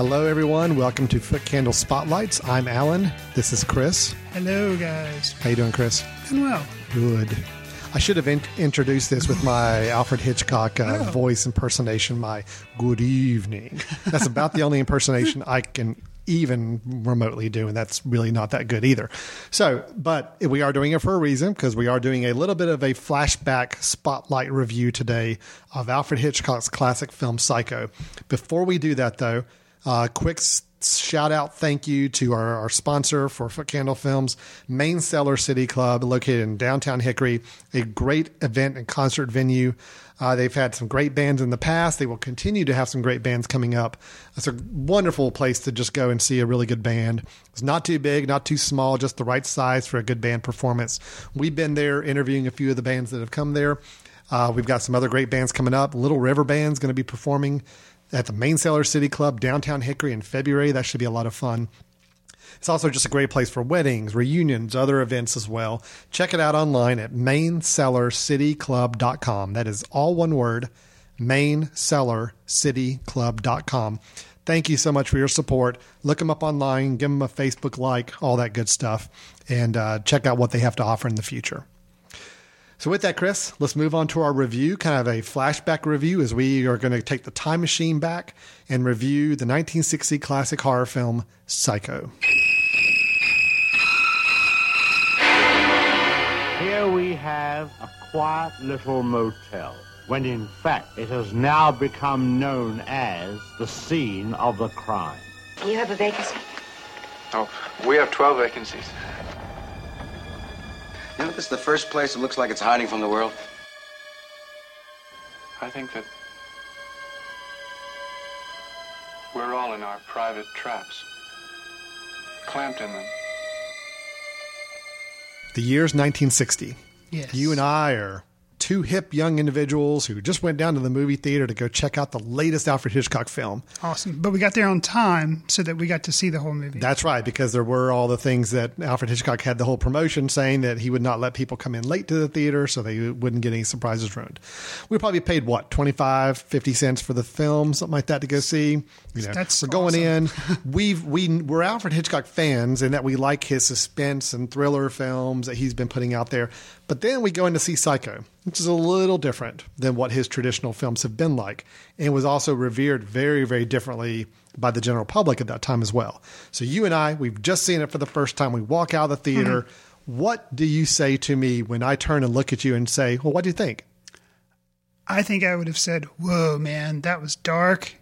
Hello, everyone. Welcome to Footcandle Spotlights. I'm Alan. This is Chris. Hello, guys. How you doing, Chris? Doing well. Good. I should have in- introduced this with my Alfred Hitchcock uh, Oh. voice impersonation, my good evening. That's about the only impersonation I can even remotely do, and that's really not that good either. So, but we are doing it for a reason because we are doing a little bit of a flashback spotlight review today of Alfred Hitchcock's classic film Psycho. Before we do that, though, uh, quick shout out thank you to our, our sponsor for Footcandle Films, Main Cellar City Club, located in downtown Hickory, a great event and concert venue. Uh, they've had some great bands in the past. They will continue to have some great bands coming up. It's a wonderful place to just go and see a really good band. It's not too big, not too small, just the right size for a good band performance. We've been there interviewing a few of the bands that have come there. Uh, we've got some other great bands coming up. Little River Band's going to be performing at the Main Cellar City Club, downtown Hickory, in February. That should be a lot of fun. It's also just a great place for weddings, reunions, other events as well. Check it out online at maincellarcityclub.com. That is all one word, maincellarcityclub.com. Thank you so much for your support. Look them up online, give them a Facebook like, all that good stuff, and uh, check out what they have to offer in the future. So, with that, Chris, let's move on to our review, kind of a flashback review, as we are going to take the time machine back and review the 1960 classic horror film Psycho. Here we have a quiet little motel, when in fact it has now become known as the scene of the crime. You have a vacancy? Oh, we have 12 vacancies. You know, this is the first place that looks like it's hiding from the world. I think that we're all in our private traps, clamped in them. The year's 1960. Yes. You and I are two hip young individuals who just went down to the movie theater to go check out the latest Alfred Hitchcock film. Awesome. But we got there on time so that we got to see the whole movie. That's right, because there were all the things that Alfred Hitchcock had the whole promotion saying that he would not let people come in late to the theater so they wouldn't get any surprises ruined. We probably paid what, 25, 50 cents for the film, something like that to go see. You know, That's we're going awesome. in. We've we we're Alfred Hitchcock fans in that we like his suspense and thriller films that he's been putting out there. But then we go in to see Psycho, which is a little different than what his traditional films have been like, and was also revered very, very differently by the general public at that time as well. So you and I, we've just seen it for the first time. We walk out of the hmm. theater. What do you say to me when I turn and look at you and say, "Well, what do you think?" I think I would have said, Whoa, man, that was dark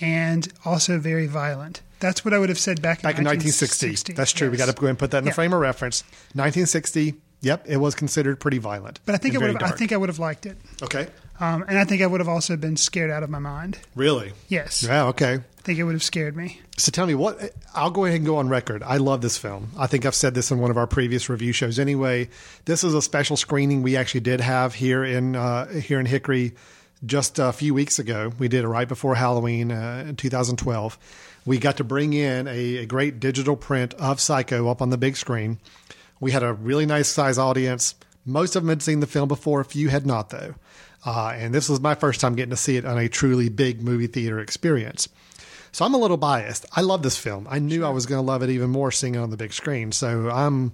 and also very violent. That's what I would have said back in, Back in 1960. That's true. We got to go and put that in the frame of reference. 1960. Yep, it was considered pretty violent. But I think would have, I think I would have liked it. Okay. Um, and I think I would have also been scared out of my mind. Really? Yes. Yeah. Okay. I think it would have scared me. So tell me what I'll go ahead and go on record. I love this film. I think I've said this in one of our previous review shows. Anyway, this is a special screening we actually did have here in uh, here in Hickory just a few weeks ago. We did it right before Halloween uh, in 2012. We got to bring in a, a great digital print of Psycho up on the big screen. We had a really nice size audience. Most of them had seen the film before. A few had not, though. Uh, and this was my first time getting to see it on a truly big movie theater experience. So I'm a little biased. I love this film. I knew I was going to love it even more seeing it on the big screen. So I'm,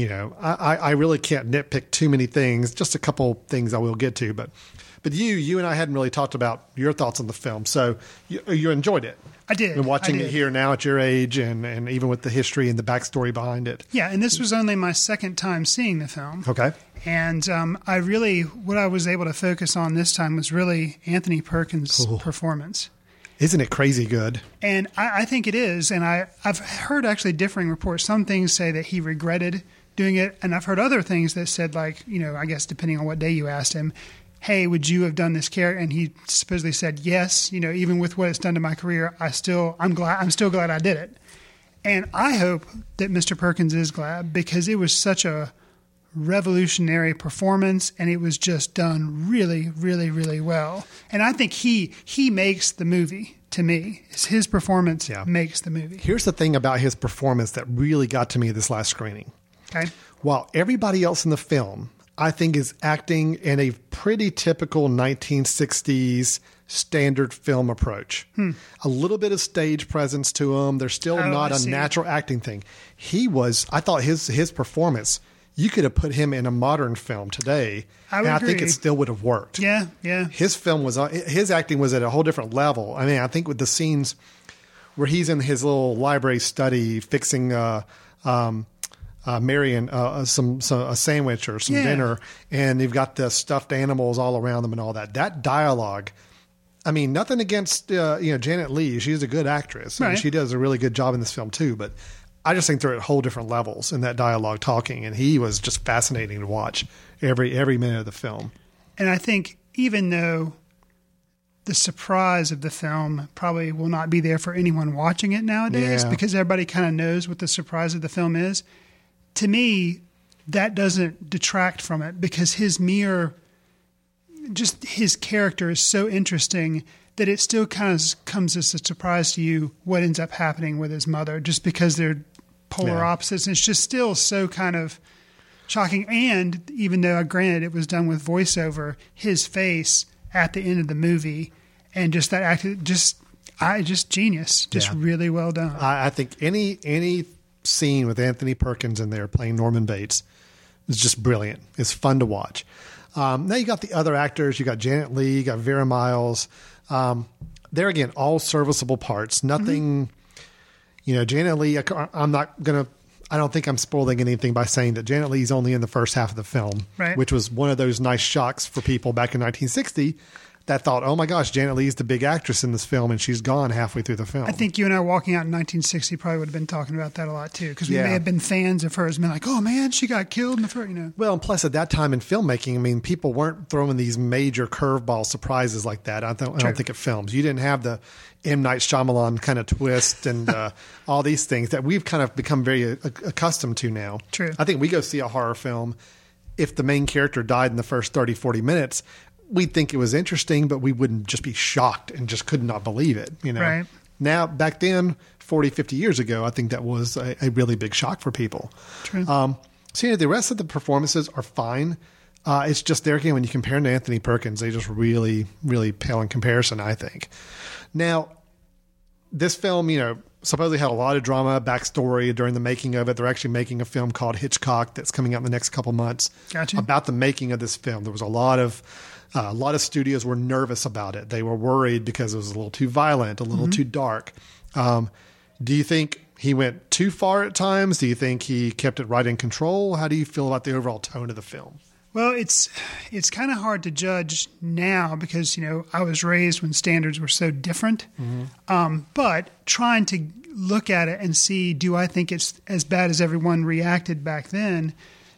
you know, I, I really can't nitpick too many things. Just a couple things I will get to, but but you you and I hadn't really talked about your thoughts on the film. So you, you enjoyed it. I did. And watching I it here now at your age, and and even with the history and the backstory behind it. Yeah, and this was only my second time seeing the film. Okay. And um, I really, what I was able to focus on this time was really Anthony Perkins' performance. Isn't it crazy good? And I, I think it is. And I, I've heard actually differing reports. Some things say that he regretted doing it. And I've heard other things that said, like, you know, I guess depending on what day you asked him, "Hey, would you have done this character?" And he supposedly said, "Yes." You know, even with what it's done to my career, I still I'm glad I'm still glad I did it. And I hope that Mr. Perkins is glad because it was such a revolutionary performance and it was just done really really really well and i think he he makes the movie to me It's his performance Yeah. makes the movie Here's the thing about his performance that really got to me this last screening. Okay While everybody else in the film, I think, is acting in a pretty typical 1960s standard film approach. A little bit of stage presence to him. There's still Hmm. Oh, not I a see. natural acting thing. He was. I thought his his performance. You could have put him in a modern film today, I would and I think it still would have worked. yeah yeah His film was on- his acting was at a whole different level. I mean, I think with the scenes where he's in his little library study fixing uh, um, uh, Marion uh, some, some a sandwich or some Yeah. dinner, and they've got the stuffed animals all around them and all that. That dialogue. I mean, nothing against uh, you know Janet Leigh. She's a good actress, and she does a really good job in this film too. But I just think they're at whole different levels in that dialogue talking, and he was just fascinating to watch every every minute of the film. And I think even though the surprise of the film probably will not be there for anyone watching it nowadays Yeah. because everybody kind of knows what the surprise of the film is, to me, that doesn't detract from it because his mere, just his character is so interesting that it still kind of comes as a surprise to you what ends up happening with his mother just because they're polar Yeah. opposites. And it's just still so kind of shocking. And even though, granted, it was done with voiceover, his face at the end of the movie and just that act, just I just genius, just Yeah. really well done. I, I think any any scene with Anthony Perkins in there playing Norman Bates is just brilliant. It's fun to watch. Um, now you got the other actors. You got Janet Leigh, you got Vera Miles. Um, there again, all serviceable parts. Nothing. You know, Janet Leigh. I'm not gonna. I don't think I'm spoiling anything by saying that Janet Leigh's only in the first half of the film, Right. which was one of those nice shocks for people back in 1960 that thought, "Oh my gosh, Janet Leigh's the big actress in this film, and she's gone halfway through the film." I think you and I walking out in 1960 probably would have been talking about that a lot too, because we Yeah. may have been fans of hers, and been like, "Oh man, she got killed in the first," you know. Well, and plus at that time in filmmaking, I mean, people weren't throwing these major curveball surprises like that. I don't, I don't think it films. You didn't have the M Night Shyamalan kind of twist and uh, all these things that we've kind of become very uh, accustomed to now. True. I think we go see a horror film. If the main character died in the first 30, 40 minutes, we'd think it was interesting, but we wouldn't just be shocked and just could not believe it. You know. Right. Now, back then, 40, 50 years ago, I think that was a, a really big shock for people. True. Um, so, you know, the rest of the performances are fine. Uh, it's just there again, when you compare them to Anthony Perkins, they just really, really pale in comparison, I think. Now, this film, you know, supposedly had a lot of drama, backstory during the making of it. They're actually making a film called Hitchcock that's coming out in the next couple months Gotcha. about the making of this film. There was a lot of uh, a lot of studios were nervous about it. They were worried because it was a little too violent, a little too dark. Um, do you think he went too far at times? Do you think he kept it right in control? How do you feel about the overall tone of the film? Well, it's it's kind of hard to judge now because you know I was raised when standards were so different. Um, but trying to look at it and see, do I think it's as bad as everyone reacted back then?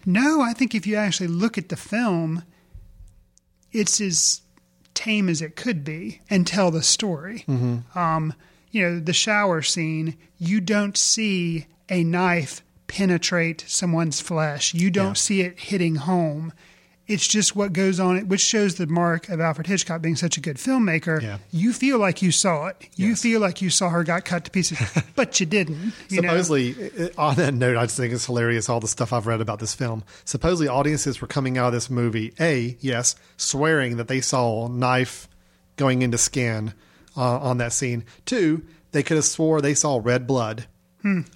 No, I think if you actually look at the film, it's as tame as it could be and tell the story. Um, you know, the shower scene, you don't see a knife penetrate someone's flesh. You don't Yeah. see it hitting home. It's just what goes on, it, which shows the mark of Alfred Hitchcock being such a good filmmaker. Yeah. You feel like you saw it. You Yes. feel like you saw her got cut to pieces, but you didn't. You supposedly, uh, on that note, I just think it's hilarious all the stuff I've read about this film. Supposedly, audiences were coming out of this movie, a yes, swearing that they saw a knife going into skin uh, on that scene. Two, they could have swore they saw red blood.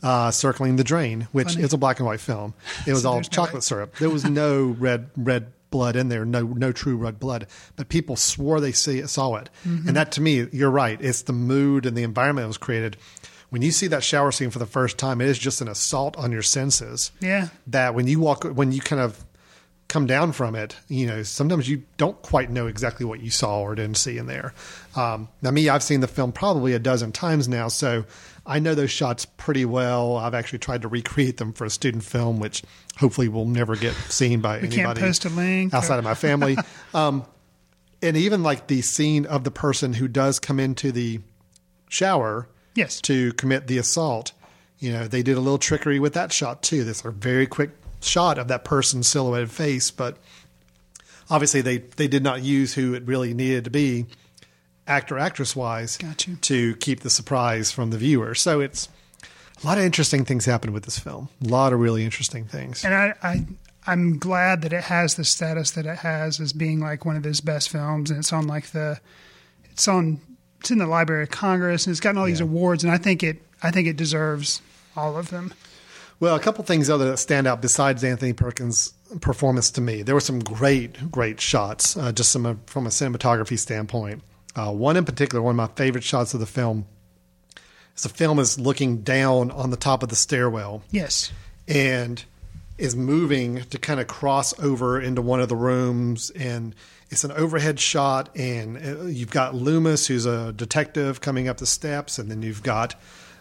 Uh, circling the drain, which Funny. is a black and white film. It was So all there's no chocolate syrup. There was no red red blood in there. No no true red blood. But people swore they see saw it. And that to me, you're right. It's the mood and the environment that was created. When you see that shower scene for the first time, it is just an assault on your senses. Yeah. That when you walk, when you kind of come down from it, you know, sometimes you don't quite know exactly what you saw or didn't see in there. Um, now, me, I've seen the film probably a dozen times now, so I know those shots pretty well. I've actually tried to recreate them for a student film, which hopefully will never get seen by We anybody can't post a link. outside or- of my family. um, and even like the scene of the person who does come into the shower Yes. to commit the assault. You know, they did a little trickery with that shot too. This a very quick shot of that person's silhouetted face, but obviously they they did not use who it really needed to be, actor actress wise, to keep the surprise from the viewer. So it's a lot of interesting things happen with this film. A lot of really interesting things. and I, I I'm glad that it has the status that it has as being like one of his best films, and it's on like the it's on it's in the Library of Congress, and it's gotten all these awards, and I think it I think it deserves all of them. Well, a couple things other that stand out besides Anthony Perkins' performance to me. There were some great, great shots, uh, just some, uh, from a cinematography standpoint. Uh, one in particular, one of my favorite shots of the film, is the film is looking down on the top of the stairwell. Yes, and is moving to kind of cross over into one of the rooms and it's an overhead shot and uh, you've got loomis who's a detective coming up the steps and then you've got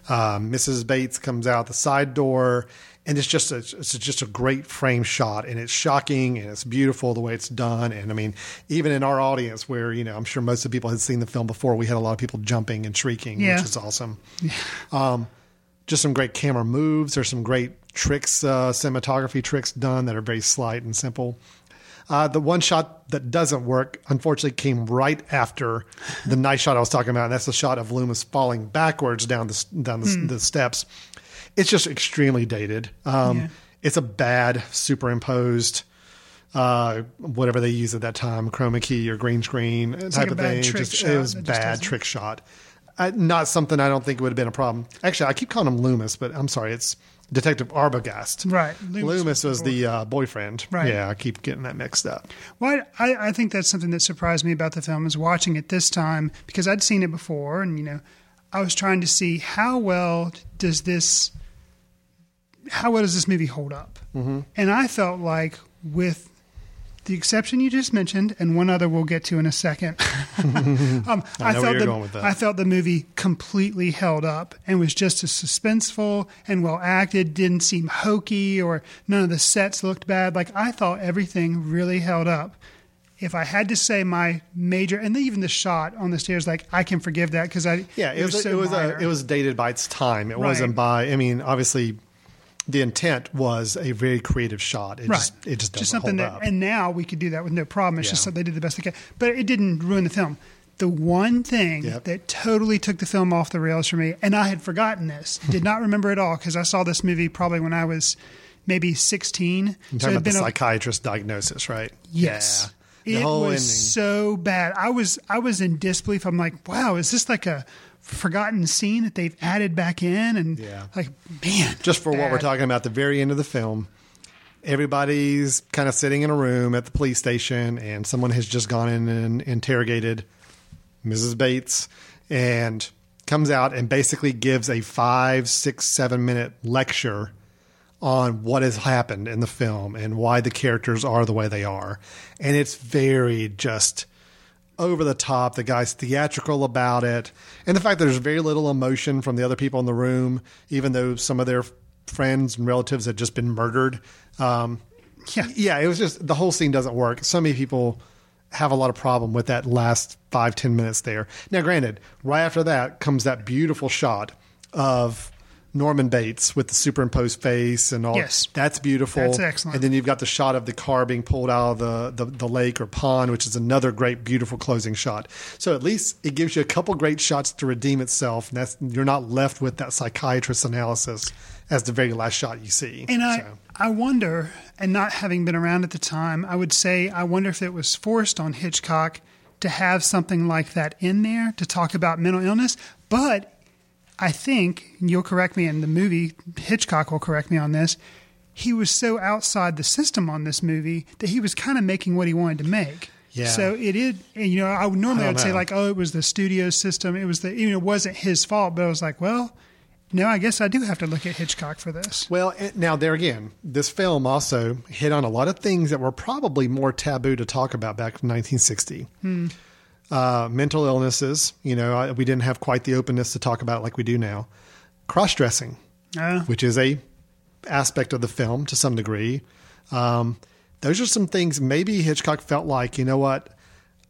uh, mrs bates comes out the side door and it's just a, it's just a great frame shot and it's shocking and it's beautiful the way it's done and i mean even in our audience where you know i'm sure most of the people had seen the film before we had a lot of people jumping and shrieking Yeah. which is awesome yeah. um, just some great camera moves. There's some great tricks, uh, cinematography tricks done that are very slight and simple. Uh, the one shot that doesn't work, unfortunately, came right after the nice shot I was talking about, and that's the shot of Loomis falling backwards down the down the, the steps. It's just extremely dated. Um, Yeah. It's a bad superimposed, uh, whatever they use at that time, chroma key or green screen type like of thing. It just- it was just bad trick shot. Uh, not something I don't think would have been a problem. Actually, I keep calling him Loomis, but I'm sorry, it's Detective Arbogast. Right. Loomis, Loomis was, the uh, boyfriend. Right. Yeah, I keep getting that mixed up. Well, I, I think that's something that surprised me about the film is watching it this time because I'd seen it before, and you know, I was trying to see how well does this, how well does this movie hold up, mm-hmm. and I felt like with the exception you just mentioned, and one other we'll get to in a second. um, I where felt the, going with that. I felt the movie completely held up and was just as suspenseful and well acted. Didn't seem hokey or none of the sets looked bad. Like I thought everything really held up. If I had to say my major, and even the shot on the stairs, like I can forgive that because I Yeah, it, was, so it was a, it was dated by its time. It Right. wasn't by. I mean, obviously, the intent was a very creative shot. It right. just it just doesn't just something hold that, up. and now we could do that with no problem. It's Yeah. just that they did the best they could, but it didn't ruin the film. The one thing Yep. that totally took the film off the rails for me, and I had forgotten this, did not remember at all because I saw this movie probably when I was maybe sixteen. You're So talking it had about the been a- psychiatrist diagnosis, right? Yes. Yeah. The it was ending. so bad. I was I was in disbelief. I'm like, wow, is this like a forgotten scene that they've added back in? And Yeah. like, man, just for what we're talking about, the very end of the film, everybody's kind of sitting in a room at the police station, and someone has just gone in and interrogated Mrs. Bates and comes out and basically gives a five, six, seven minute lecture on what has happened in the film and why the characters are the way they are. And it's very just over the top. The guy's theatrical about it. And the fact that there's very little emotion from the other people in the room, even though some of their friends and relatives had just been murdered. Um, Yeah. yeah, it was just the whole scene doesn't work. So many people have a lot of problem with that last five ten minutes there. Now, granted, right after that comes that beautiful shot of Norman Bates with the superimposed face and all. Yes. that's beautiful. That's excellent. And then you've got the shot of the car being pulled out of the, the, the lake or pond, which is another great, beautiful closing shot. So at least it gives you a couple great shots to redeem itself, and that's you're not left with that psychiatrist analysis as the very last shot you see. And I, So, I wonder, and not having been around at the time, I would say I wonder if it was forced on Hitchcock to have something like that in there to talk about mental illness. But I think, and you'll correct me in the movie, Hitchcock will correct me on this, he was so outside the system on this movie that he was kind of making what he wanted to make. Yeah. So it is, and, you know, I would normally I would say like, oh, it was the studio system. It was the, you know, it wasn't his fault. But I was like, well, no, I guess I do have to look at Hitchcock for this. Well, now there again, this film also hit on a lot of things that were probably more taboo to talk about back in 1960. Hmm. Uh, mental illnesses, you know, I- we didn't have quite the openness to talk about like we do now. Cross dressing, Uh, which is a aspect of the film to some degree. Um, those are some things maybe Hitchcock felt like, you know what,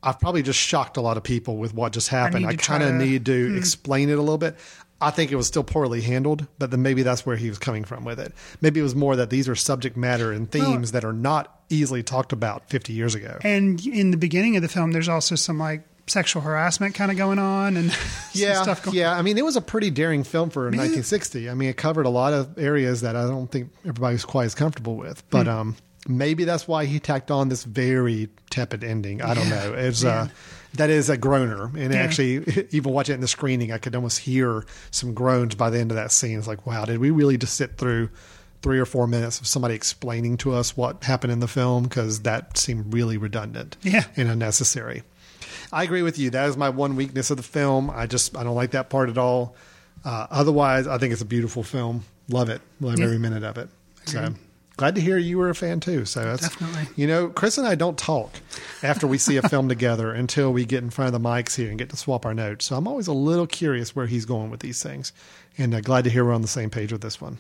I've probably just shocked a lot of people with what just happened. I, kind of to- need to explain it a little bit. I think it was still poorly handled, but then maybe that's where he was coming from with it. Maybe it was more that these are subject matter and themes that are not easily talked about 50 years ago. And in the beginning of the film, there's also some like sexual harassment kind of going on and yeah, stuff going yeah. I mean, it was a pretty daring film for 1960. I mean, it covered a lot of areas that I don't think everybody's quite as comfortable with. Hmm. But um, maybe that's why he tacked on this very tepid ending. I don't know. It's uh, that is a groaner, and Yeah. actually, even watching it in the screening, I could almost hear some groans by the end of that scene. It's like, wow, did we really just sit through? Three or four minutes of somebody explaining to us what happened in the film because that seemed really redundant Yeah. and unnecessary. I agree with you. That is my one weakness of the film. I just I don't like that part at all. Uh, otherwise, I think it's a beautiful film. Love it. Love Yeah. every minute of it. So glad to hear you were a fan too. So that's Definitely. You know, Chris and I don't talk after we see a film together until we get in front of the mics here and get to swap our notes. So I'm always a little curious where he's going with these things, and uh, glad to hear we're on the same page with this one.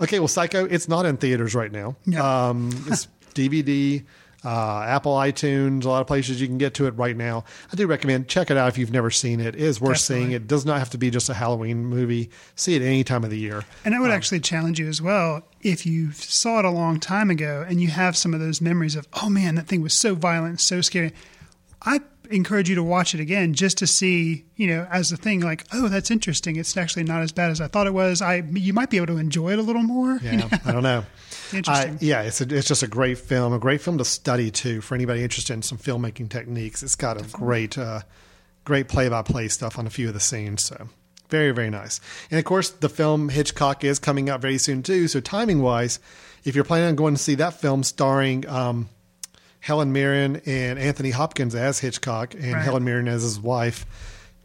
Okay, well, Psycho, it's not in theaters right now. No. Um, it's DVD, uh, Apple iTunes, a lot of places you can get to it right now. I do recommend check it out if you've never seen it. It is worth seeing. It does not have to be just a Halloween movie. See it any time of the year. And I would actually challenge you as well if you saw it a long time ago and you have some of those memories of, oh man, that thing was so violent, so scary. I encourage you to watch it again just to see, you know, as a thing like, oh, that's interesting. It's actually not as bad as I thought it was. I you might be able to enjoy it a little more. you Yeah, know? I don't know. Interesting. I- yeah, it's a, it's just a great film, a great film to study too for anybody interested in some filmmaking techniques. It's got a great, uh, great play by play stuff on a few of the scenes. So very very nice. And of course, the film Hitchcock is coming out very soon too. So timing wise, if you're planning on going to see that film starring um, Helen Mirren and Anthony Hopkins as Hitchcock and Right. Helen Mirren as his wife.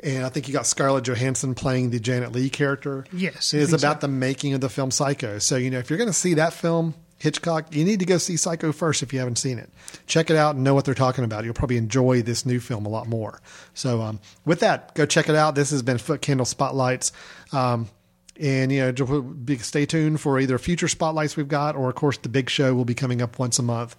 And I think you got Scarlett Johansson playing the Janet Leigh character. Yes, it is think so. about the making of the film Psycho. So, you know, if you're going to see that film, Hitchcock, you need to go see Psycho first if you haven't seen it. Check it out and know what they're talking about. You'll probably enjoy this new film a lot more. So, um, with that, go check it out. This has been Footcandle Spotlights. Um, and, you know, be- stay tuned for either future spotlights we've got, or, of course, the big show will be coming up once a month.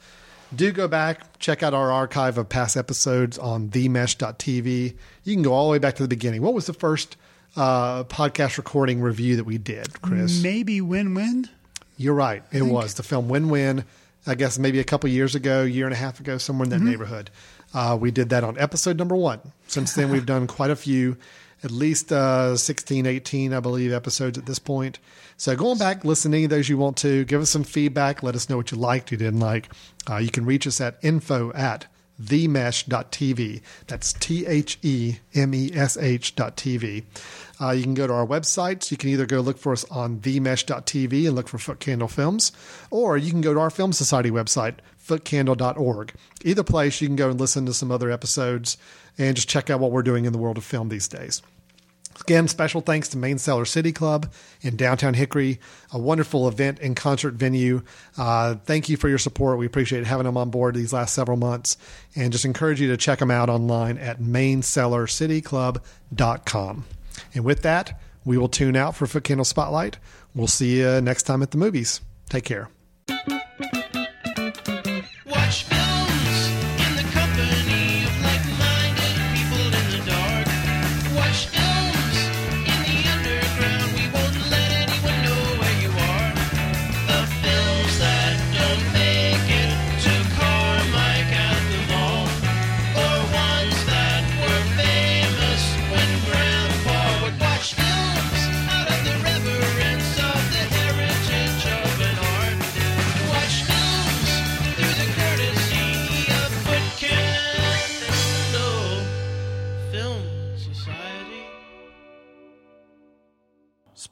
Do go back, check out our archive of past episodes on themesh.tv. You can go all the way back to the beginning. What was the first uh, podcast recording review that we did, Chris? Maybe win win. You're right. It was the film Win Win. I guess maybe a couple years ago, year and a half ago, somewhere in that neighborhood. Uh, we did that on episode number one. Since then, we've done quite a few, at least uh, 16, 18, I believe, episodes at this point. So going back, listen to any of those you want to. Give us some feedback. Let us know what you liked, you didn't like. Uh, you can reach us at info at themesh.tv. That's T H E M E S H dot TV. Uh, you can go to our websites. You can either go look for us on themesh.tv and look for Footcandle Films, or you can go to our Film Society website, footcandle.org. Either place, you can go and listen to some other episodes and just check out what we're doing in the world of film these days. Again, special thanks to Main Cellar City Club in downtown Hickory, a wonderful event and concert venue. Uh, thank you for your support. We appreciate having them on board these last several months and just encourage you to check them out online at maincellarcityclub.com. And with that, we will tune out for Footcandle Spotlight. We'll see you next time at the movies. Take care.